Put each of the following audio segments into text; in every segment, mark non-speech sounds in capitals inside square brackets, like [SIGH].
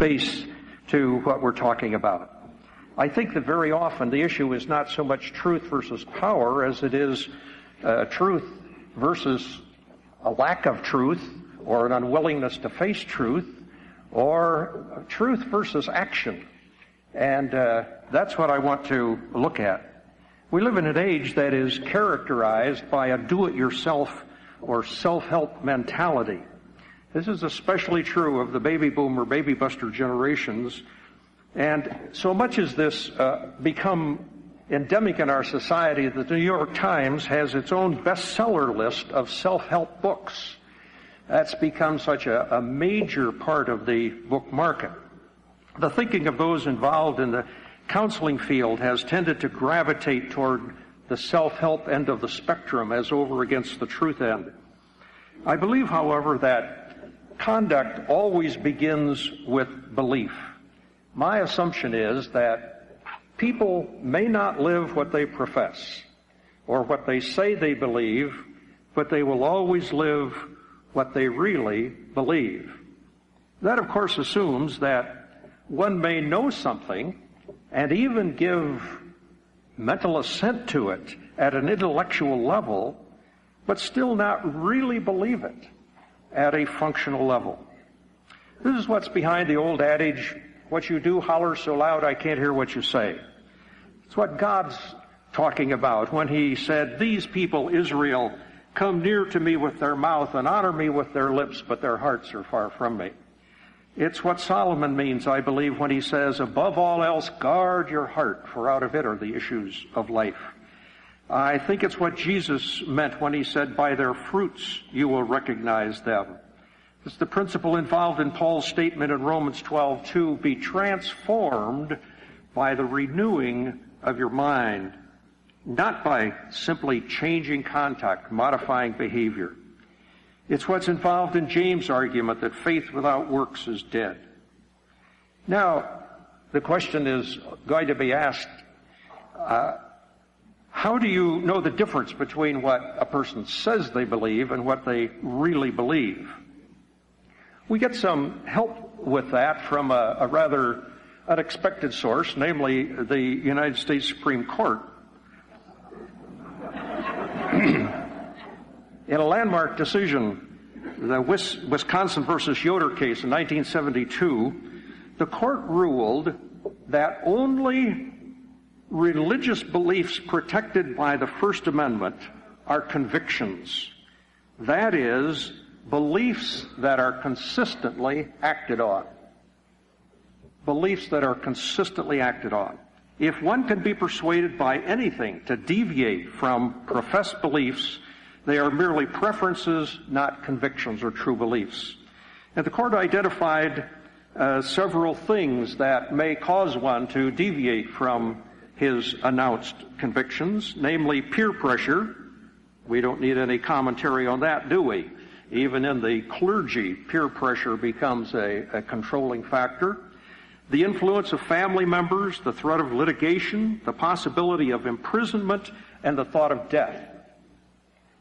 face to what we're talking about. I think that very often the issue is not so much truth versus power as it is uh, truth versus a lack of truth or an unwillingness to face truth or truth versus action. And uh, that's what I want to look at. We live in an age that is characterized by a do-it-yourself or self-help mentality. This is especially true of the baby boomer, baby buster generations. And so much has this uh, become endemic in our society that the New York Times has its own bestseller list of self-help books. That's become such a, a major part of the book market. The thinking of those involved in the counseling field has tended to gravitate toward the self-help end of the spectrum as over against the truth end. I believe, however, that conduct always begins with belief. My assumption is that people may not live what they profess or what they say they believe, but they will always live what they really believe. That, of course, assumes that one may know something and even give mental assent to it at an intellectual level, but still not really believe it at a functional level. This is what's behind the old adage, what you do holler so loud I can't hear what you say. It's what God's talking about when he said, these people, Israel, come near to me with their mouth and honor me with their lips, but their hearts are far from me. It's what Solomon means, I believe, when he says, above all else, guard your heart, for out of it are the issues of life. I think it's what Jesus meant when he said, by their fruits you will recognize them. It's the principle involved in Paul's statement in Romans 12, 2, be transformed by the renewing of your mind, not by simply changing contact, modifying behavior. It's what's involved in James' argument that faith without works is dead. Now, the question is going to be asked, uh, how do you know the difference between what a person says they believe and what they really believe? We get some help with that from a, a rather unexpected source, namely the United States Supreme Court. [CLEARS THROAT] In a landmark decision, the Wisconsin versus Yoder case in 1972, the court ruled that only religious beliefs protected by the First Amendment are convictions. That is, beliefs that are consistently acted on. Beliefs that are consistently acted on. If one can be persuaded by anything to deviate from professed beliefs, they are merely preferences, not convictions or true beliefs. And the court identified uh, several things that may cause one to deviate from his announced convictions, namely peer pressure. We don't need any commentary on that, do we? Even in the clergy, peer pressure becomes a, a controlling factor. The influence of family members, the threat of litigation, the possibility of imprisonment, and the thought of death.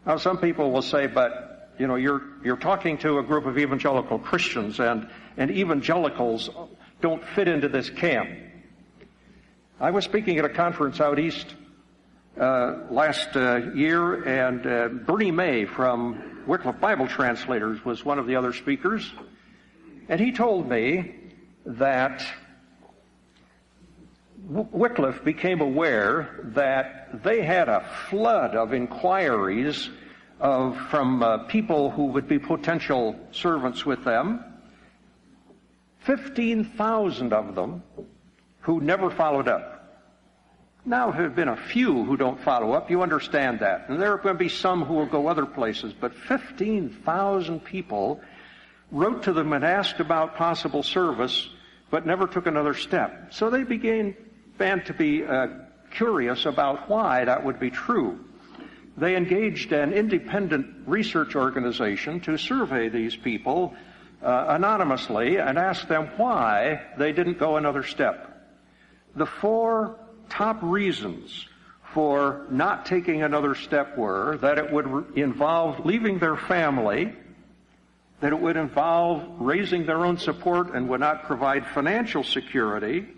Now, some people will say, but, you know, you're, you're talking to a group of evangelical Christians and, and evangelicals don't fit into this camp. I was speaking at a conference out east uh, last uh, year, and uh, Bernie May from Wycliffe Bible Translators was one of the other speakers, and he told me that Wycliffe became aware that they had a flood of inquiries of, from uh, people who would be potential servants with them. 15,000 of them who never followed up. Now, there have been a few who don't follow up. You understand that. And there are going to be some who will go other places. But 15,000 people wrote to them and asked about possible service, but never took another step. So they began to be uh, curious about why that would be true. They engaged an independent research organization to survey these people uh, anonymously and ask them why they didn't go another step. The four top reasons for not taking another step were that it would re- involve leaving their family, that it would involve raising their own support and would not provide financial security,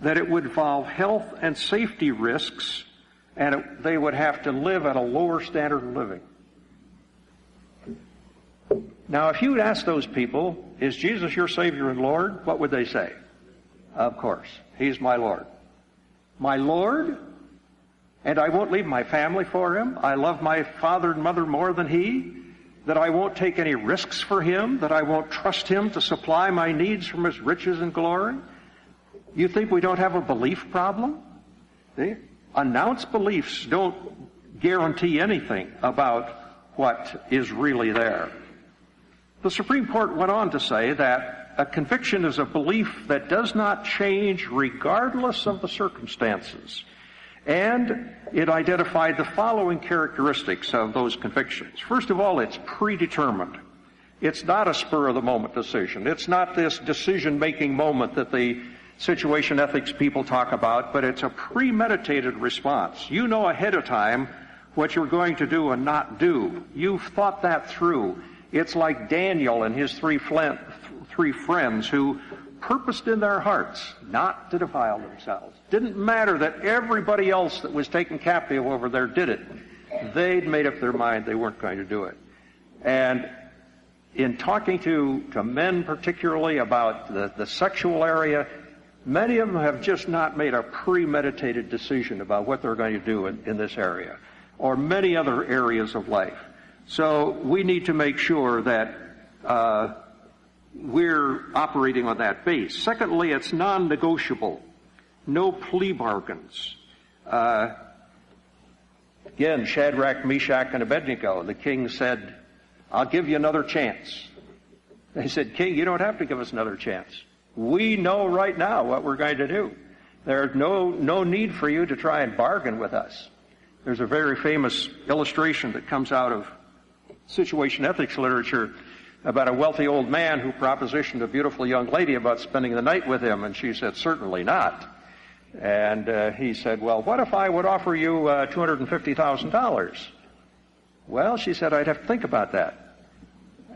that it would involve health and safety risks, and it, they would have to live at a lower standard of living. Now, if you would ask those people, is Jesus your Savior and Lord? What would they say? Of course. He's my Lord. My Lord? And I won't leave my family for Him. I love my father and mother more than He. That I won't take any risks for Him. That I won't trust Him to supply my needs from His riches and glory. You think we don't have a belief problem? See? Announced beliefs don't guarantee anything about what is really there. The Supreme Court went on to say that a conviction is a belief that does not change regardless of the circumstances. And it identified the following characteristics of those convictions. First of all, it's predetermined. It's not a spur of the moment decision. It's not this decision making moment that the situation ethics people talk about, but it's a premeditated response. You know ahead of time what you're going to do and not do. You've thought that through. It's like Daniel and his three, three friends who purposed in their hearts not to defile themselves. Didn't matter that everybody else that was taken captive over there did it. They'd made up their mind they weren't going to do it. And in talking to, to men particularly about the, the sexual area, many of them have just not made a premeditated decision about what they're going to do in, in this area or many other areas of life. So we need to make sure that uh, we're operating on that base. Secondly, it's non-negotiable. No plea bargains. Uh, again, Shadrach, Meshach, and Abednego. The king said, "I'll give you another chance." They said, "King, you don't have to give us another chance. We know right now what we're going to do. There's no no need for you to try and bargain with us." There's a very famous illustration that comes out of situation ethics literature about a wealthy old man who propositioned a beautiful young lady about spending the night with him, and she said, certainly not. And uh, he said, well, what if I would offer you uh, $250,000? Well, she said, I'd have to think about that.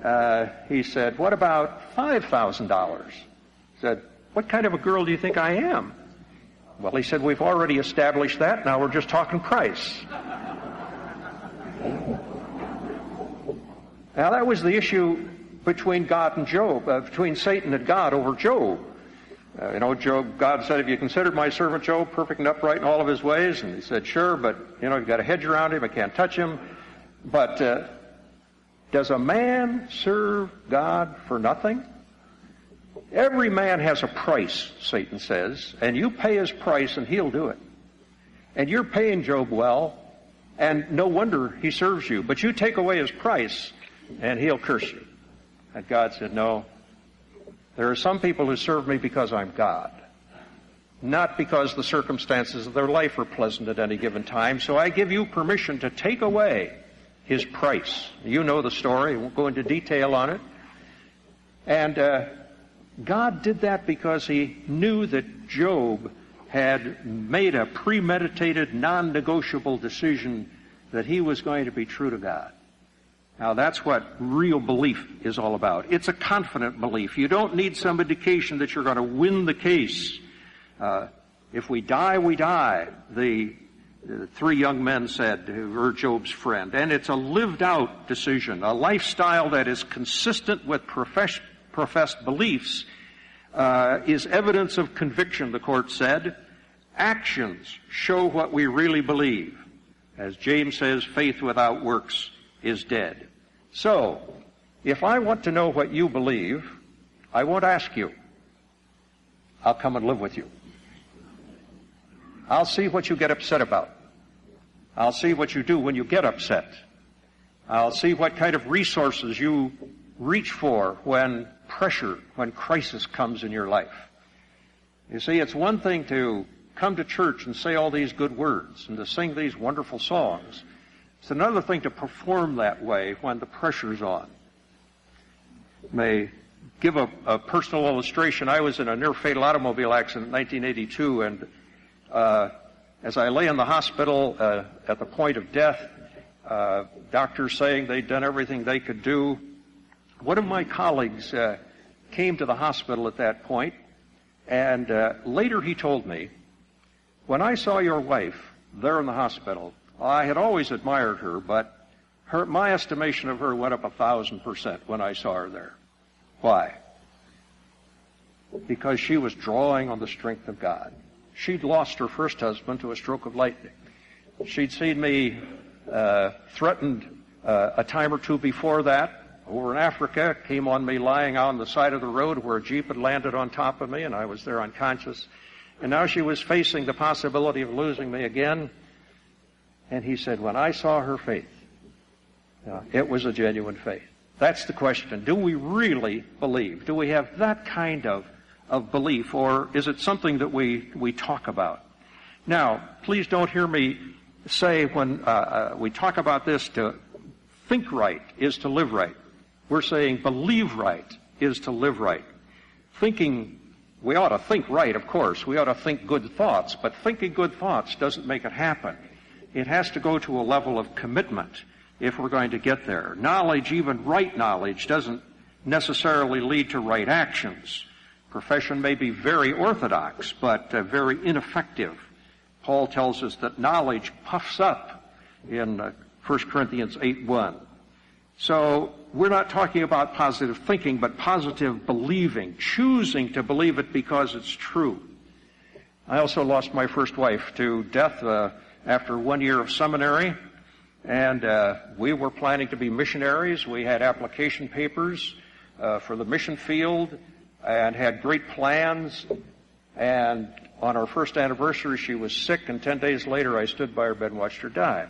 Uh, he said, what about $5,000? said, what kind of a girl do you think I am? Well, he said, we've already established that. Now we're just talking price. Now that was the issue between God and Job, uh, between Satan and God over Job. Uh, you know, Job, God said, have you considered my servant Job perfect and upright in all of his ways? And he said, sure, but, you know, you've got a hedge around him. I can't touch him. But, uh, does a man serve God for nothing? Every man has a price, Satan says, and you pay his price and he'll do it. And you're paying Job well, and no wonder he serves you. But you take away his price, and he'll curse you. And God said, No. There are some people who serve me because I'm God, not because the circumstances of their life are pleasant at any given time. So I give you permission to take away his price. You know the story. I won't go into detail on it. And uh, God did that because he knew that Job had made a premeditated, non-negotiable decision that he was going to be true to God. Now that's what real belief is all about. It's a confident belief. You don't need some indication that you're going to win the case. Uh, if we die, we die, the, the, three young men said who were Job's friend. And it's a lived out decision, a lifestyle that is consistent with profess, professed beliefs uh, is evidence of conviction, the court said. Actions show what we really believe. As James says, faith without works is dead. So, if I want to know what you believe, I won't ask you. I'll come and live with you. I'll see what you get upset about. I'll see what you do when you get upset. I'll see what kind of resources you reach for when pressure, when crisis comes in your life. You see, it's one thing to come to church and say all these good words and to sing these wonderful songs. It's another thing to perform that way when the pressure's on. May give a, a personal illustration. I was in a near fatal automobile accident in 1982, and uh, as I lay in the hospital uh, at the point of death, uh, doctors saying they'd done everything they could do, one of my colleagues uh, came to the hospital at that point, and uh, later he told me, when I saw your wife there in the hospital, I had always admired her, but her, my estimation of her went up a thousand percent when I saw her there. Why? Because she was drawing on the strength of God. She'd lost her first husband to a stroke of lightning. She'd seen me uh, threatened uh, a time or two before that over in Africa, came on me lying on the side of the road where a jeep had landed on top of me, and I was there unconscious. And now she was facing the possibility of losing me again. And he said, when I saw her faith, uh, it was a genuine faith. That's the question. Do we really believe? Do we have that kind of, of belief, or is it something that we, we talk about? Now, please don't hear me say when uh, uh, we talk about this to think right is to live right. We're saying believe right is to live right. Thinking, we ought to think right, of course. We ought to think good thoughts, but thinking good thoughts doesn't make it happen. It has to go to a level of commitment if we're going to get there. Knowledge, even right knowledge, doesn't necessarily lead to right actions. Profession may be very orthodox, but uh, very ineffective. Paul tells us that knowledge puffs up in uh, 1 Corinthians 8 1. So we're not talking about positive thinking, but positive believing, choosing to believe it because it's true. I also lost my first wife to death uh, after one year of seminary, and uh, we were planning to be missionaries. We had application papers uh, for the mission field and had great plans. And on our first anniversary, she was sick, and ten days later, I stood by her bed and watched her die.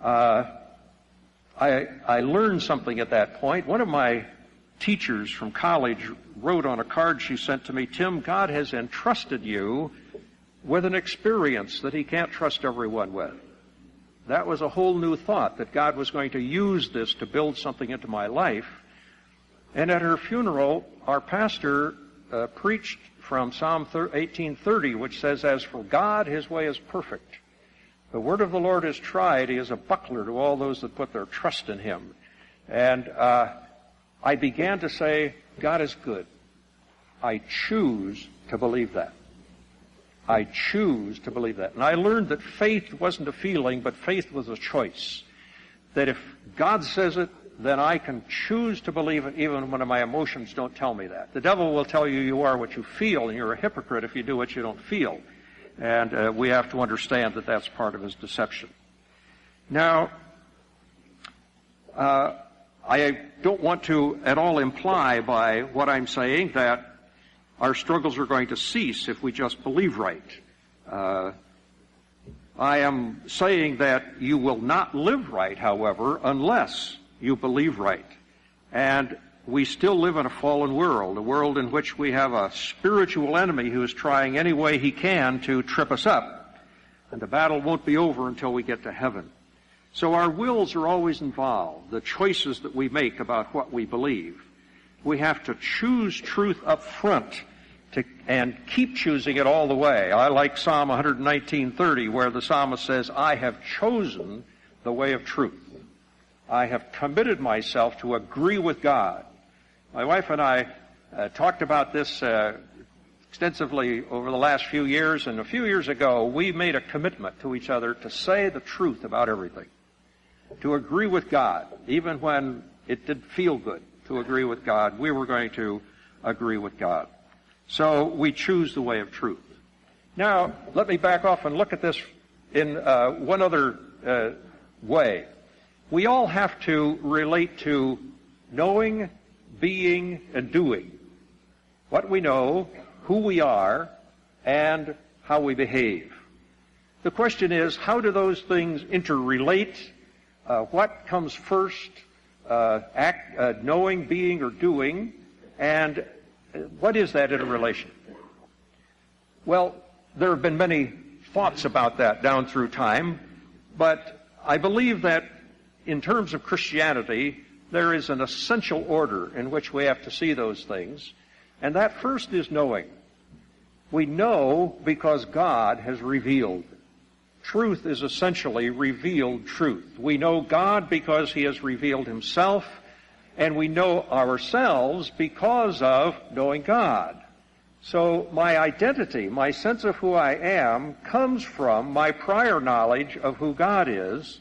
Uh, I, I learned something at that point. One of my teachers from college wrote on a card she sent to me, Tim, God has entrusted you with an experience that he can't trust everyone with. That was a whole new thought that God was going to use this to build something into my life. And at her funeral, our pastor uh, preached from Psalm 1830, which says, As for God, his way is perfect. The word of the Lord is tried. He is a buckler to all those that put their trust in him. And uh, I began to say, God is good. I choose to believe that. I choose to believe that. And I learned that faith wasn't a feeling, but faith was a choice. That if God says it, then I can choose to believe it even when my emotions don't tell me that. The devil will tell you you are what you feel, and you're a hypocrite if you do what you don't feel. And uh, we have to understand that that's part of his deception. Now, uh, I don't want to at all imply by what I'm saying that our struggles are going to cease if we just believe right. Uh, I am saying that you will not live right, however, unless you believe right. And we still live in a fallen world, a world in which we have a spiritual enemy who is trying any way he can to trip us up. And the battle won't be over until we get to heaven. So our wills are always involved, the choices that we make about what we believe. We have to choose truth up front to, and keep choosing it all the way. I like Psalm 119:30 where the psalmist says, "I have chosen the way of truth." I have committed myself to agree with God. My wife and I uh, talked about this uh, extensively over the last few years, and a few years ago, we made a commitment to each other to say the truth about everything, to agree with God, even when it didn't feel good to agree with God. We were going to agree with God. So we choose the way of truth. Now, let me back off and look at this in uh, one other uh, way we all have to relate to knowing, being, and doing. What we know, who we are, and how we behave. The question is, how do those things interrelate? Uh, what comes first, uh, act, uh, knowing, being, or doing? And what is that interrelation? Well, there have been many thoughts about that down through time, but I believe that in terms of Christianity, there is an essential order in which we have to see those things. And that first is knowing. We know because God has revealed. Truth is essentially revealed truth. We know God because He has revealed Himself, And we know ourselves because of knowing God. So my identity, my sense of who I am, comes from my prior knowledge of who God is,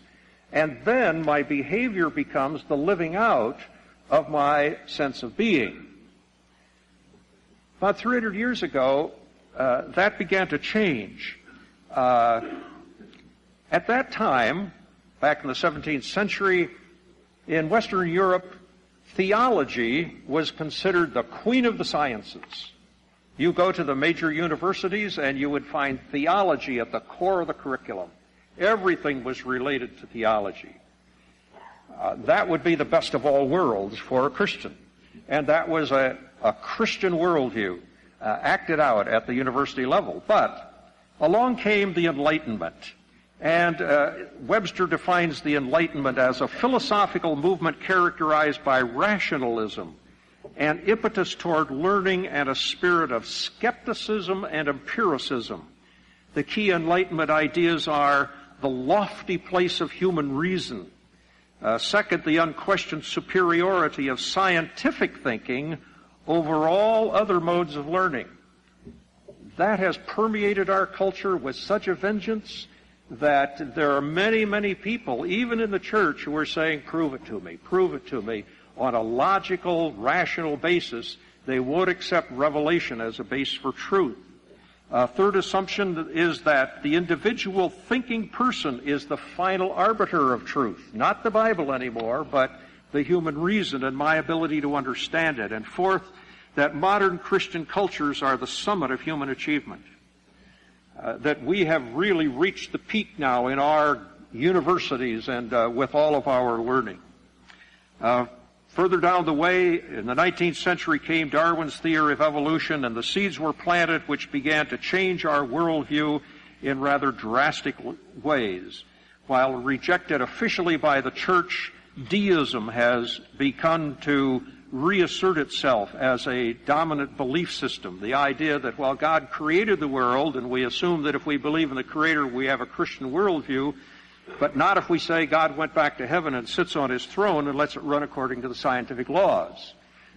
and then my behavior becomes the living out of my sense of being. About 300 years ago, uh, that began to change. Uh, at that time, back in the 17th century, in Western Europe, theology was considered the queen of the sciences. You go to the major universities and you would find theology at the core of the curriculum. Everything was related to theology. Uh, that would be the best of all worlds for a Christian. And that was a, a Christian worldview uh, acted out at the university level. But along came the Enlightenment. And uh, Webster defines the Enlightenment as a philosophical movement characterized by rationalism, an impetus toward learning, and a spirit of skepticism and empiricism. The key Enlightenment ideas are the lofty place of human reason. Uh, second, the unquestioned superiority of scientific thinking over all other modes of learning. That has permeated our culture with such a vengeance that there are many, many people, even in the church, who are saying, prove it to me, prove it to me, on a logical, rational basis. They won't accept revelation as a base for truth. Uh, third assumption is that the individual thinking person is the final arbiter of truth. Not the Bible anymore, but the human reason and my ability to understand it. And fourth, that modern Christian cultures are the summit of human achievement. Uh, that we have really reached the peak now in our universities and uh, with all of our learning. Uh, further down the way, in the 19th century came Darwin's theory of evolution, and the seeds were planted which began to change our worldview in rather drastic ways. While rejected officially by the church, deism has begun to reassert itself as a dominant belief system. The idea that while God created the world, and we assume that if we believe in the Creator, we have a Christian worldview, but not if we say God went back to heaven and sits on his throne and lets it run according to the scientific laws.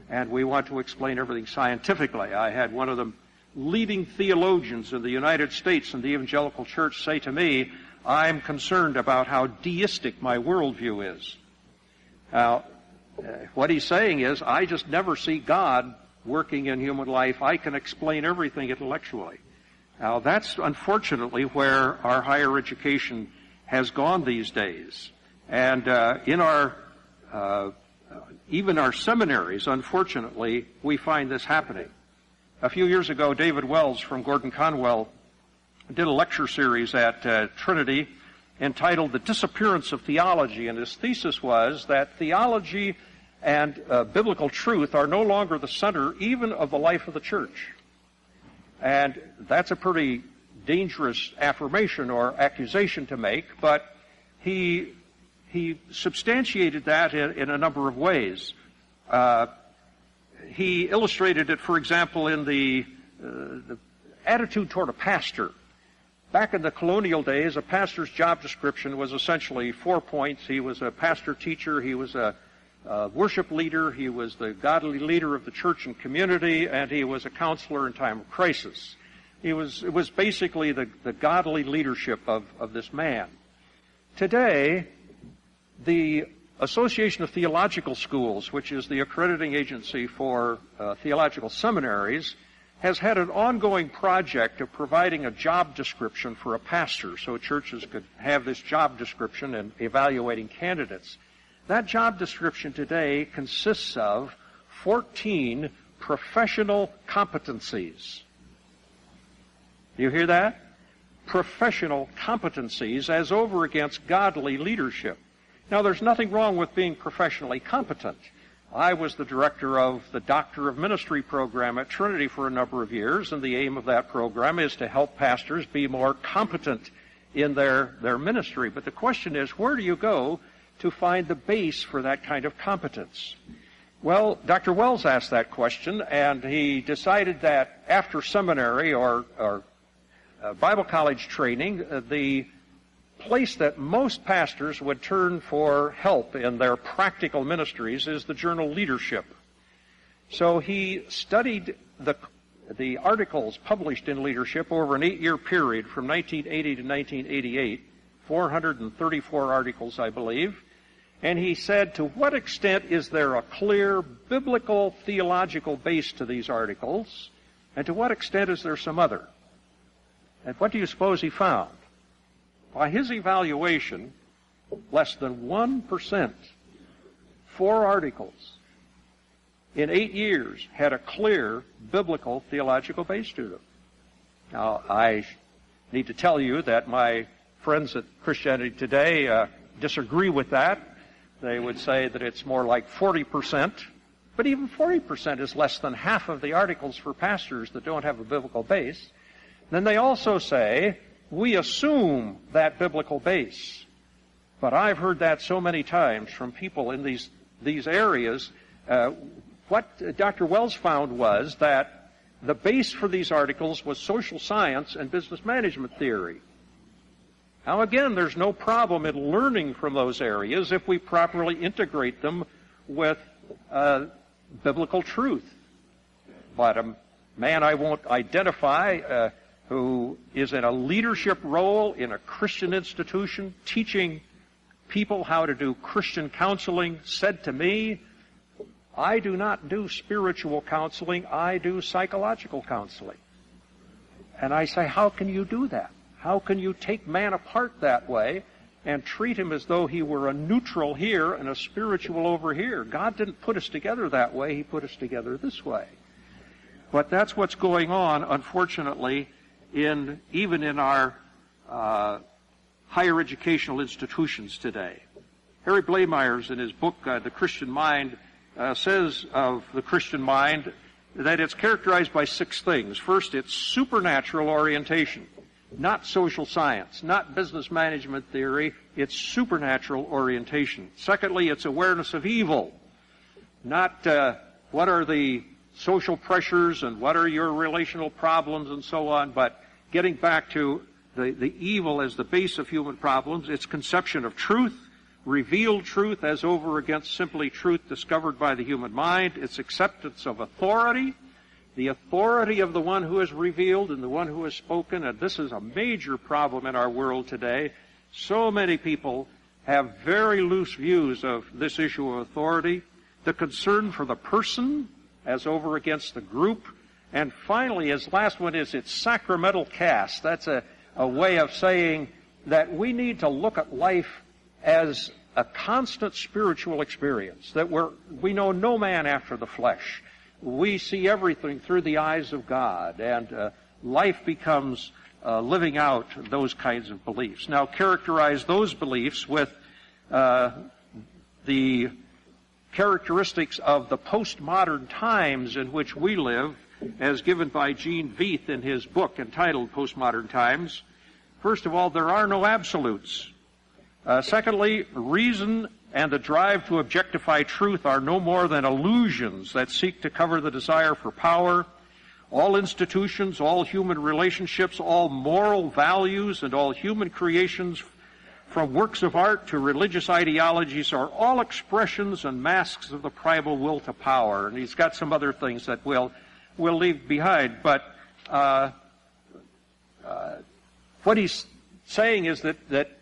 And we want to explain everything scientifically. I had one of the leading theologians in the United States and the evangelical church say to me, I'm concerned about how deistic my worldview is. Now, what he's saying is, I just never see God working in human life. I can explain everything intellectually. Now, that's unfortunately where our higher education has gone these days. And uh, in our, uh, even our seminaries, unfortunately, we find this happening. A few years ago, David Wells from Gordon Conwell did a lecture series at uh, Trinity entitled The Disappearance of Theology, and his thesis was that theology and uh, biblical truth are no longer the center even of the life of the church. And that's a pretty dangerous affirmation or accusation to make, but he, he substantiated that in, in a number of ways. Uh, he illustrated it, for example, in the, uh, the attitude toward a pastor. Back in the colonial days, a pastor's job description was essentially four points. He was a pastor teacher, he was a uh, worship leader, he was the godly leader of the church and community, and he was a counselor in time of crisis. He was, it was basically the, the godly leadership of, of this man. Today, the Association of Theological Schools, which is the accrediting agency for uh, theological seminaries, has had an ongoing project of providing a job description for a pastor so churches could have this job description and evaluating candidates. That job description today consists of 14 professional competencies. Do you hear that? Professional competencies as over against godly leadership. Now, there's nothing wrong with being professionally competent. I was the director of the Doctor of Ministry program at Trinity for a number of years, and the aim of that program is to help pastors be more competent in their, their ministry. But the question is, where do you go to find the base for that kind of competence? Well, Dr. Wells asked that question, and he decided that after seminary or, or uh, Bible college training, uh, the place that most pastors would turn for help in their practical ministries is the journal Leadership. So he studied the, the articles published in Leadership over an eight year period from 1980 to 1988, 434 articles, I believe. And he said, to what extent is there a clear biblical theological base to these articles? And to what extent is there some other? And what do you suppose he found? By his evaluation, less than 1%, four articles in eight years had a clear biblical theological base to them. Now, I need to tell you that my friends at Christianity Today uh, disagree with that. They would say that it's more like 40%, but even 40% is less than half of the articles for pastors that don't have a biblical base. Then they also say, we assume that biblical base. But I've heard that so many times from people in these, these areas. Uh, what Dr. Wells found was that the base for these articles was social science and business management theory. Now again, there's no problem in learning from those areas if we properly integrate them with uh, biblical truth. But a man I won't identify uh, who is in a leadership role in a Christian institution teaching people how to do Christian counseling said to me, I do not do spiritual counseling, I do psychological counseling. And I say, how can you do that? How can you take man apart that way and treat him as though he were a neutral here and a spiritual over here? God didn't put us together that way, He put us together this way. But that's what's going on, unfortunately, in even in our uh, higher educational institutions today. Harry Blamires, in his book uh, *The Christian Mind*, uh, says of the Christian mind that it's characterized by six things. First, it's supernatural orientation, not social science, not business management theory. It's supernatural orientation. Secondly, it's awareness of evil, not uh, what are the social pressures and what are your relational problems and so on, but getting back to the, the evil as the base of human problems, its conception of truth, revealed truth as over against simply truth discovered by the human mind, its acceptance of authority, the authority of the one who has revealed and the one who has spoken, and this is a major problem in our world today. So many people have very loose views of this issue of authority. The concern for the person as over against the group. And finally, his last one is its sacramental cast. That's a, a way of saying that we need to look at life as a constant spiritual experience, that we're, we know no man after the flesh. We see everything through the eyes of God, and uh, life becomes uh, living out those kinds of beliefs. Now, characterize those beliefs with uh, the characteristics of the postmodern times in which we live, as given by Gene Veith in his book entitled Postmodern Times. First of all, there are no absolutes. Uh, secondly, reason and the drive to objectify truth are no more than illusions that seek to cover the desire for power. All institutions, all human relationships, all moral values, and all human creations from works of art to religious ideologies are all expressions and masks of the primal will to power. And he's got some other things that we'll, we'll leave behind. But uh, uh, what he's saying is that, that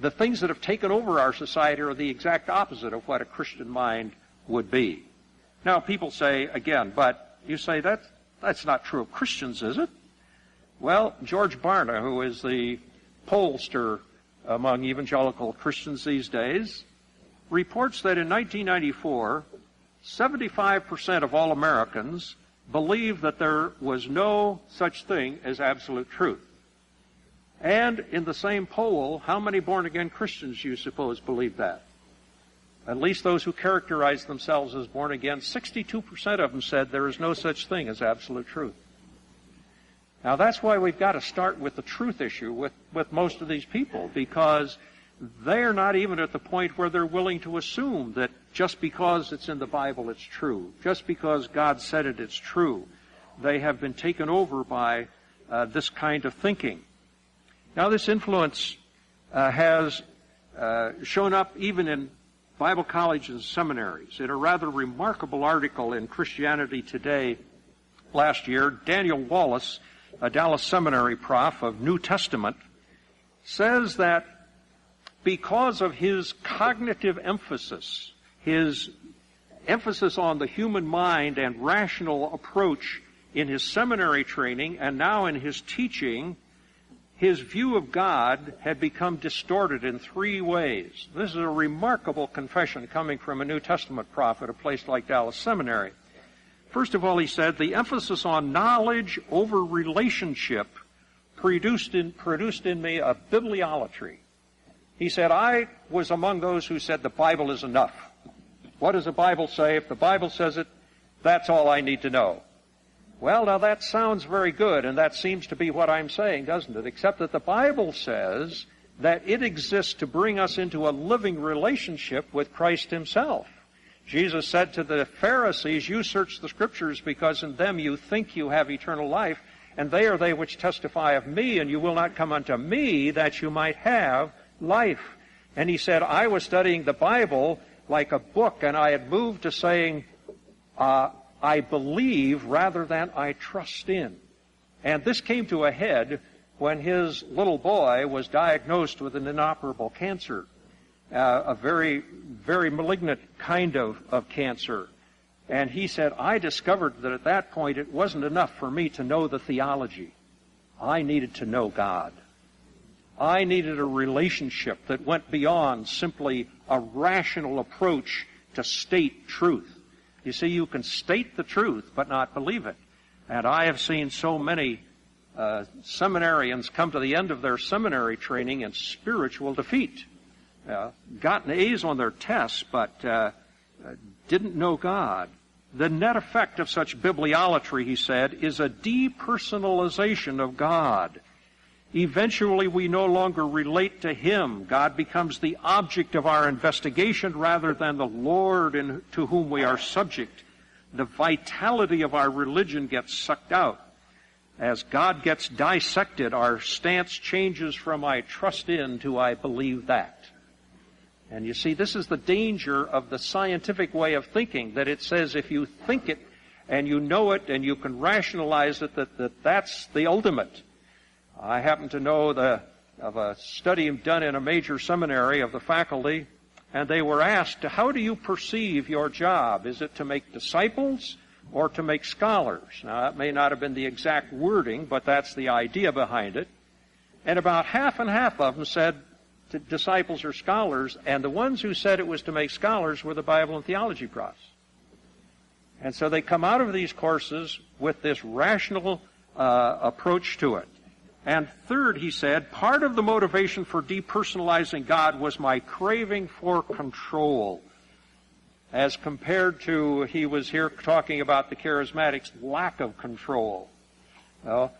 the things that have taken over our society are the exact opposite of what a Christian mind would be. Now, people say, again, but you say that that's not true of Christians, is it? Well, George Barna, who is the pollster among evangelical Christians these days reports that in 1994, 75% of all Americans believed that there was no such thing as absolute truth. And in the same poll, how many born again Christians do you suppose believe that? At least those who characterize themselves as born again, 62% of them said there is no such thing as absolute truth. Now that's why we've got to start with the truth issue with, with most of these people because they're not even at the point where they're willing to assume that just because it's in the Bible it's true. Just because God said it, it's true. They have been taken over by uh, this kind of thinking. Now this influence uh, has uh, shown up even in Bible colleges and seminaries. In a rather remarkable article in Christianity Today last year, Daniel Wallace, a Dallas Seminary prof of New Testament, says that because of his cognitive emphasis, his emphasis on the human mind and rational approach in his seminary training and now in his teaching, his view of God had become distorted in three ways. This is a remarkable confession coming from a New Testament prophet, a place like Dallas Seminary. First of all, he said, the emphasis on knowledge over relationship produced in, produced in me a bibliolatry. He said, I was among those who said the Bible is enough. What does the Bible say? If the Bible says it, that's all I need to know. Well, now that sounds very good, and that seems to be what I'm saying, doesn't it? Except that the Bible says that it exists to bring us into a living relationship with Christ Himself. Jesus said to the Pharisees, You search the Scriptures because in them you think you have eternal life, and they are they which testify of me, and you will not come unto me that you might have life. And He said, I was studying the Bible like a book, and I had moved to saying, uh, I believe rather than I trust in. And this came to a head when his little boy was diagnosed with an inoperable cancer, uh, a very, very malignant kind of, of cancer. And he said, I discovered that at that point it wasn't enough for me to know the theology. I needed to know God. I needed a relationship that went beyond simply a rational approach to state truth. You see, you can state the truth but not believe it. And I have seen so many uh, seminarians come to the end of their seminary training in spiritual defeat. Uh, gotten A's on their tests, but uh, didn't know God. The net effect of such bibliolatry, he said, is a depersonalization of God. Eventually, we no longer relate to Him. God becomes the object of our investigation rather than the Lord in, to whom we are subject. The vitality of our religion gets sucked out. As God gets dissected, our stance changes from I trust in to I believe that. And you see, this is the danger of the scientific way of thinking, that it says if you think it and you know it and you can rationalize it, that, that that's the ultimate. I happen to know the, of a study done in a major seminary of the faculty, and they were asked, how do you perceive your job? Is it to make disciples or to make scholars? Now, that may not have been the exact wording, but that's the idea behind it. And about half and half of them said disciples or scholars, and the ones who said it was to make scholars were the Bible and theology profs. And so they come out of these courses with this rational uh, approach to it. And third, he said, part of the motivation for depersonalizing God was my craving for control. As compared to, he was here talking about the charismatics' lack of control. Well,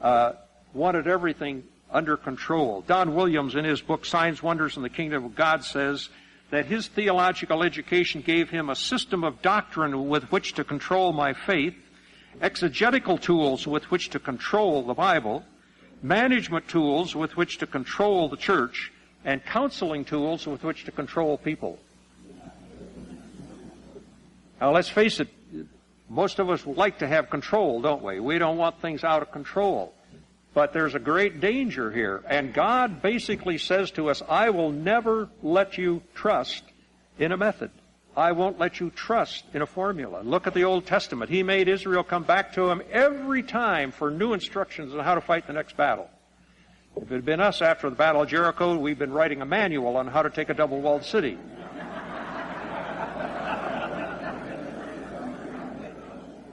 uh, wanted everything under control. Don Williams, in his book Signs, Wonders, and the Kingdom of God, says that his theological education gave him a system of doctrine with which to control my faith, exegetical tools with which to control the Bible, management tools with which to control the church, and counseling tools with which to control people. Now let's face it, most of us like to have control, don't we? We don't want things out of control. But there's a great danger here. And God basically says to us, I will never let you trust in a method. I won't let you trust in a formula. Look at the Old Testament. He made Israel come back to him every time for new instructions on how to fight the next battle. If it had been us after the Battle of Jericho, we'd been writing a manual on how to take a double-walled city.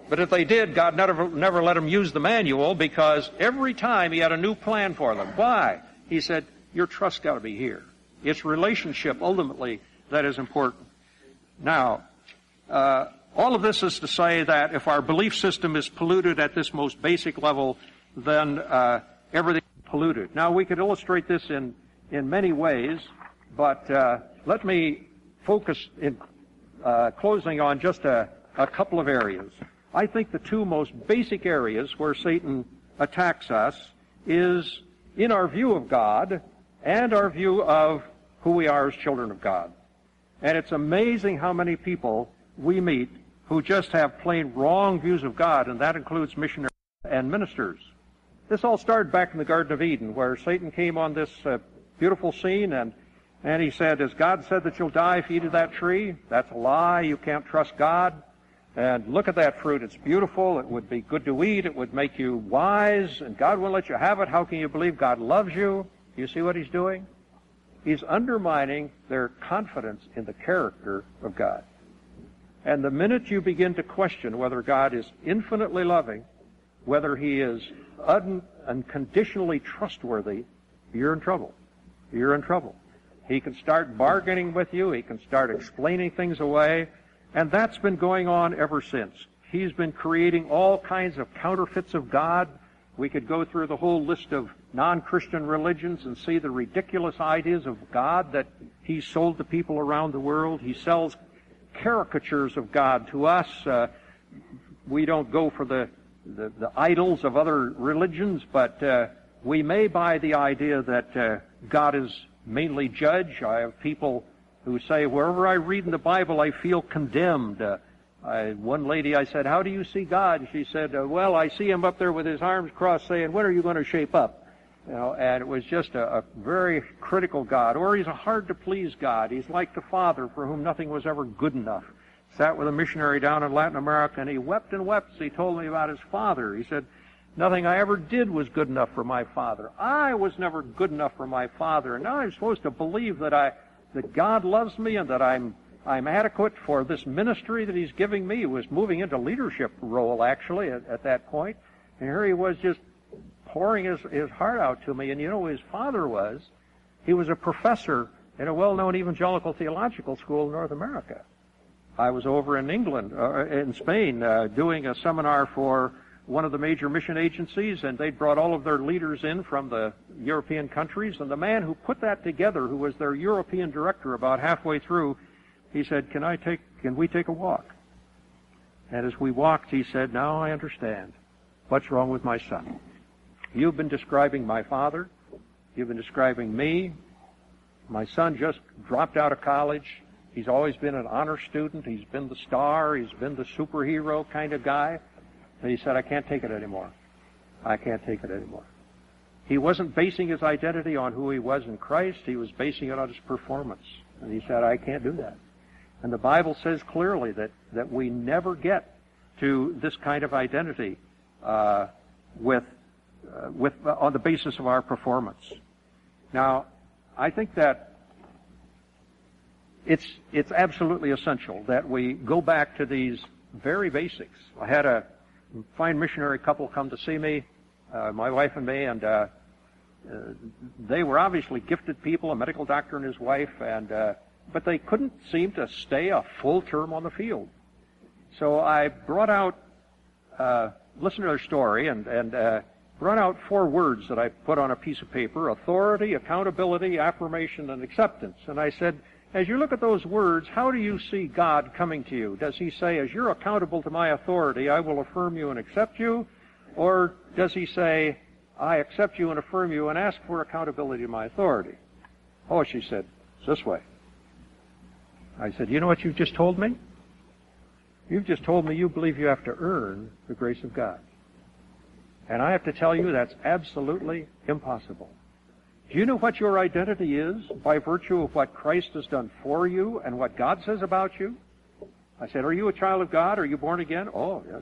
But if they did, God never, never let them use the manual because every time He had a new plan for them. Why? He said, your trust got to be here. It's relationship ultimately that is important. Now, uh, all of this is to say that if our belief system is polluted at this most basic level, then uh, everything is polluted. Now, we could illustrate this in, in many ways, but uh, let me focus in uh, closing on just a, a couple of areas. I think the two most basic areas where Satan attacks us is in our view of God and our view of who we are as children of God. And it's amazing how many people we meet who just have plain wrong views of God, and that includes missionaries and ministers. This all started back in the Garden of Eden, where Satan came on this uh, beautiful scene, and and he said, "Has God said that you'll die if you eat of that tree? That's a lie. You can't trust God." And look at that fruit. It's beautiful. It would be good to eat. It would make you wise. And God will let you have it. How can you believe God loves you? You see what he's doing? He's undermining their confidence in the character of God. And the minute you begin to question whether God is infinitely loving, whether he is un- unconditionally trustworthy, you're in trouble. You're in trouble. He can start bargaining with you. He can start explaining things away. And that's been going on ever since. He's been creating all kinds of counterfeits of God. We could go through the whole list of non-Christian religions and see the ridiculous ideas of God that he's sold to people around the world. He sells caricatures of God to us. Uh, we don't go for the, the, the, idols of other religions, but uh, we may buy the idea that uh, God is mainly judge. I have people who say, wherever I read in the Bible, I feel condemned. Uh, I, one lady, I said, how do you see God? She said, uh, well, I see him up there with his arms crossed saying, when are you going to shape up? You know, and it was just a, a very critical God. Or he's a hard to please God. He's like the Father for whom nothing was ever good enough. Sat with a missionary down in Latin America and he wept and wept as he told me about his father. He said, Nothing I ever did was good enough for my father. I was never good enough for my father. And now I'm supposed to believe that I that God loves me and that I'm I'm adequate for this ministry that He's giving me. He was moving into leadership role actually at, at that point. And here he was just pouring his, his heart out to me. And you know who his father was? He was a professor in a well-known evangelical theological school in North America. I was over in England, uh, in Spain, uh, doing a seminar for one of the major mission agencies, and they brought all of their leaders in from the European countries. And the man who put that together, who was their European director, about halfway through, he said, "Can I take? Can we take a walk?" And as we walked, he said, "Now I understand. What's wrong with my son? You've been describing my father. You've been describing me. My son just dropped out of college. He's always been an honor student. He's been the star. He's been the superhero kind of guy. And he said, I can't take it anymore. I can't take it anymore. He wasn't basing his identity on who he was in Christ. He was basing it on his performance. And he said, I can't do that. And the Bible says clearly that, that we never get to this kind of identity uh, with, uh, with, uh, on the basis of our performance. Now, I think that it's, it's absolutely essential that we go back to these very basics. I had a fine missionary couple come to see me, uh, my wife and me, and uh, uh, they were obviously gifted people, a medical doctor and his wife, and uh, but they couldn't seem to stay a full term on the field. So I brought out, uh, listened to their story, and and brought out four words that I put on a piece of paper: authority, accountability, affirmation, and acceptance. And I said, as you look at those words, how do you see God coming to you? Does he say, as you're accountable to my authority, I will affirm you and accept you? Or does he say, I accept you and affirm you and ask for accountability to my authority? Oh, she said, it's this way. I said, you know what you've just told me? You've just told me you believe you have to earn the grace of God. And I have to tell you that's absolutely impossible. Do you know what your identity is by virtue of what Christ has done for you and what God says about you? I said, Are you a child of God? Are you born again? Oh, yes.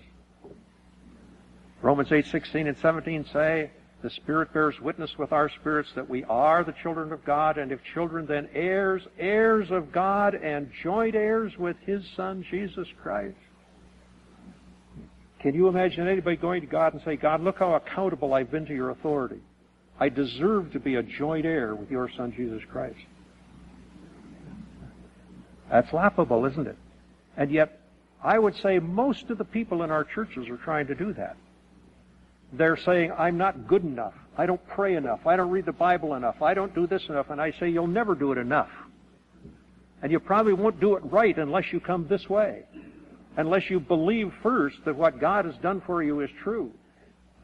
Romans 8, 16 and 17 say, The Spirit bears witness with our spirits that we are the children of God, and if children, then heirs, heirs of God, and joint heirs with His Son, Jesus Christ. Can you imagine anybody going to God and say, God, look how accountable I've been to your authority? I deserve to be a joint heir with your Son, Jesus Christ. That's laughable, isn't it? And yet, I would say most of the people in our churches are trying to do that. They're saying, I'm not good enough. I don't pray enough. I don't read the Bible enough. I don't do this enough. And I say, you'll never do it enough. And you probably won't do it right unless you come this way. Unless you believe first that what God has done for you is true.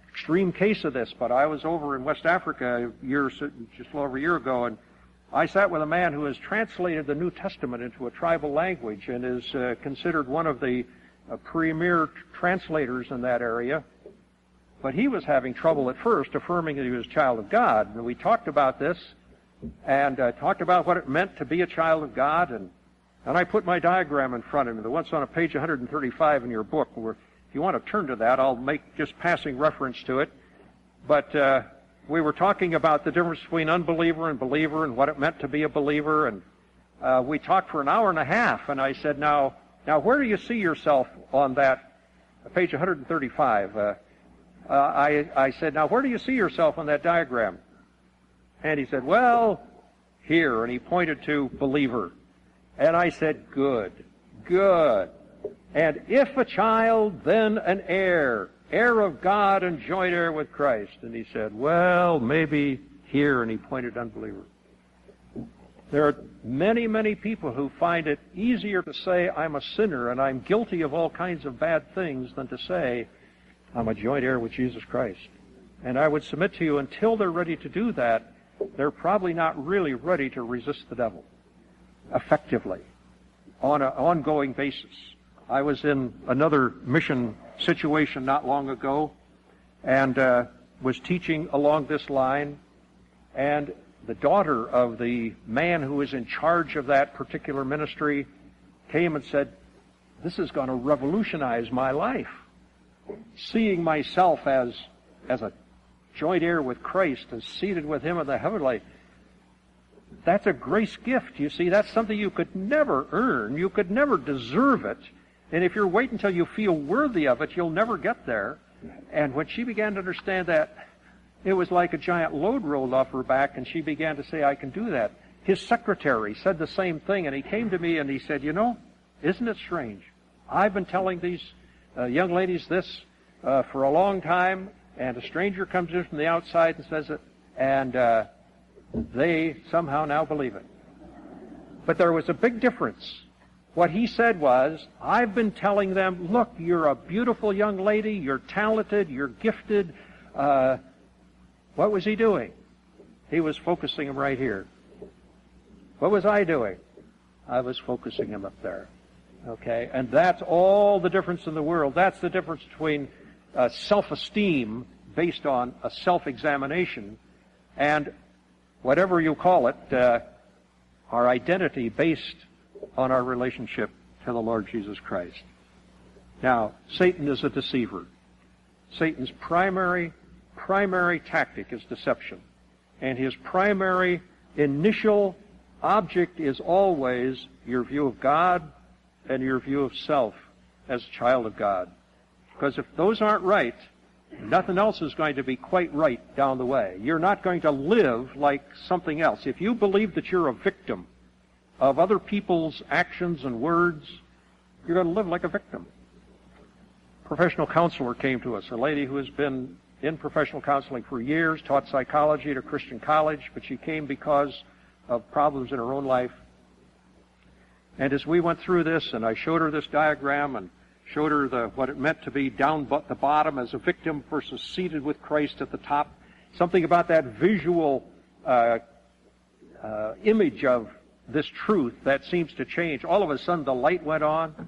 extreme case of this, but I was over in West Africa a year, just over a year ago, and I sat with a man who has translated the New Testament into a tribal language and is uh, considered one of the uh, premier translators in that area. But he was having trouble at first affirming that he was a child of God. And we talked about this and uh, talked about what it meant to be a child of God. And, and I put my diagram in front of me, the one's on a page 135 in your book. Where, if you want to turn to that, I'll make just passing reference to it. But uh, we were talking about the difference between unbeliever and believer and what it meant to be a believer. And uh, we talked for an hour and a half. And I said, now, now where do you see yourself on that page 135? Uh, uh, I, I said, now where do you see yourself on that diagram? And he said, well, here. And he pointed to believer. And I said, good, good. And if a child, then an heir, heir of God and joint heir with Christ. And he said, well, maybe here. And he pointed unbeliever. There are many, many people who find it easier to say, I'm a sinner and I'm guilty of all kinds of bad things than to say, I'm a joint heir with Jesus Christ. And I would submit to you, until they're ready to do that, they're probably not really ready to resist the devil effectively on an ongoing basis. I was in another mission situation not long ago and uh, was teaching along this line, and the daughter of the man who was in charge of that particular ministry came and said, This is going to revolutionize my life seeing myself as, as a joint heir with Christ and seated with Him in the heavenly, that's a grace gift, you see. That's something you could never earn. You could never deserve it. And if you're waiting until you feel worthy of it, you'll never get there. And when she began to understand that, it was like a giant load rolled off her back, and she began to say, I can do that. His secretary said the same thing, and he came to me and he said, You know, isn't it strange? I've been telling these uh, young ladies this uh, for a long time, and a stranger comes in from the outside and says it, and uh, they somehow now believe it. But there was a big difference. What he said was, I've been telling them, look, you're a beautiful young lady, you're talented, you're gifted. Uh, what was he doing? He was focusing him right here. What was I doing? I was focusing him up there. Okay? And that's all the difference in the world. That's the difference between uh, self-esteem based on a self-examination and whatever you call it, uh, our identity based on our relationship to the Lord Jesus Christ. Now, Satan is a deceiver. Satan's primary, primary tactic is deception. And his primary initial object is always your view of God, and your view of self as a child of God. Because if those aren't right, nothing else is going to be quite right down the way. You're not going to live like something else. If you believe that you're a victim of other people's actions and words, you're going to live like a victim. Professional counselor came to us, a lady who has been in professional counseling for years, taught psychology at a Christian college, but she came because of problems in her own life and as we went through this, and I showed her this diagram and showed her the, what it meant to be down at the bottom as a victim versus seated with Christ at the top, something about that visual uh, uh, image of this truth that seems to change. All of a sudden, the light went on,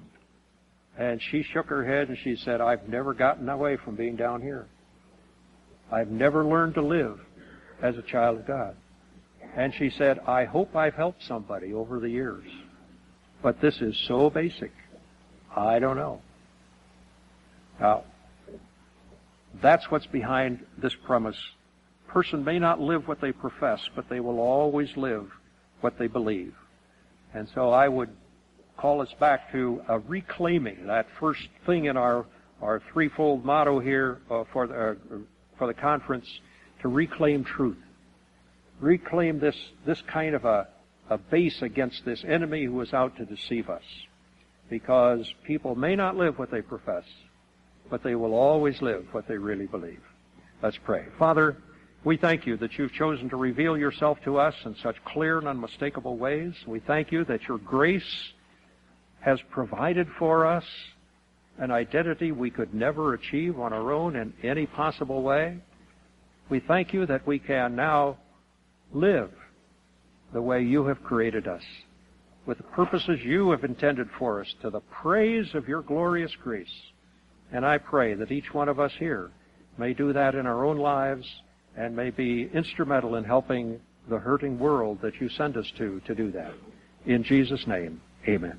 and she shook her head and she said, I've never gotten away from being down here. I've never learned to live as a child of God. And she said, I hope I've helped somebody over the years. But this is so basic. I don't know. Now, that's what's behind this premise. Person may not live what they profess, but they will always live what they believe. And so I would call us back to a reclaiming that first thing in our our threefold motto here uh, for the uh, for the conference to reclaim truth. Reclaim this this kind of a a base against this enemy who is out to deceive us. Because people may not live what they profess, but they will always live what they really believe. Let's pray. Father, we thank you that you've chosen to reveal yourself to us in such clear and unmistakable ways. We thank you that your grace has provided for us an identity we could never achieve on our own in any possible way. We thank you that we can now live the way you have created us, with the purposes you have intended for us, to the praise of your glorious grace. And I pray that each one of us here may do that in our own lives and may be instrumental in helping the hurting world that you send us to to do that. In Jesus' name, amen.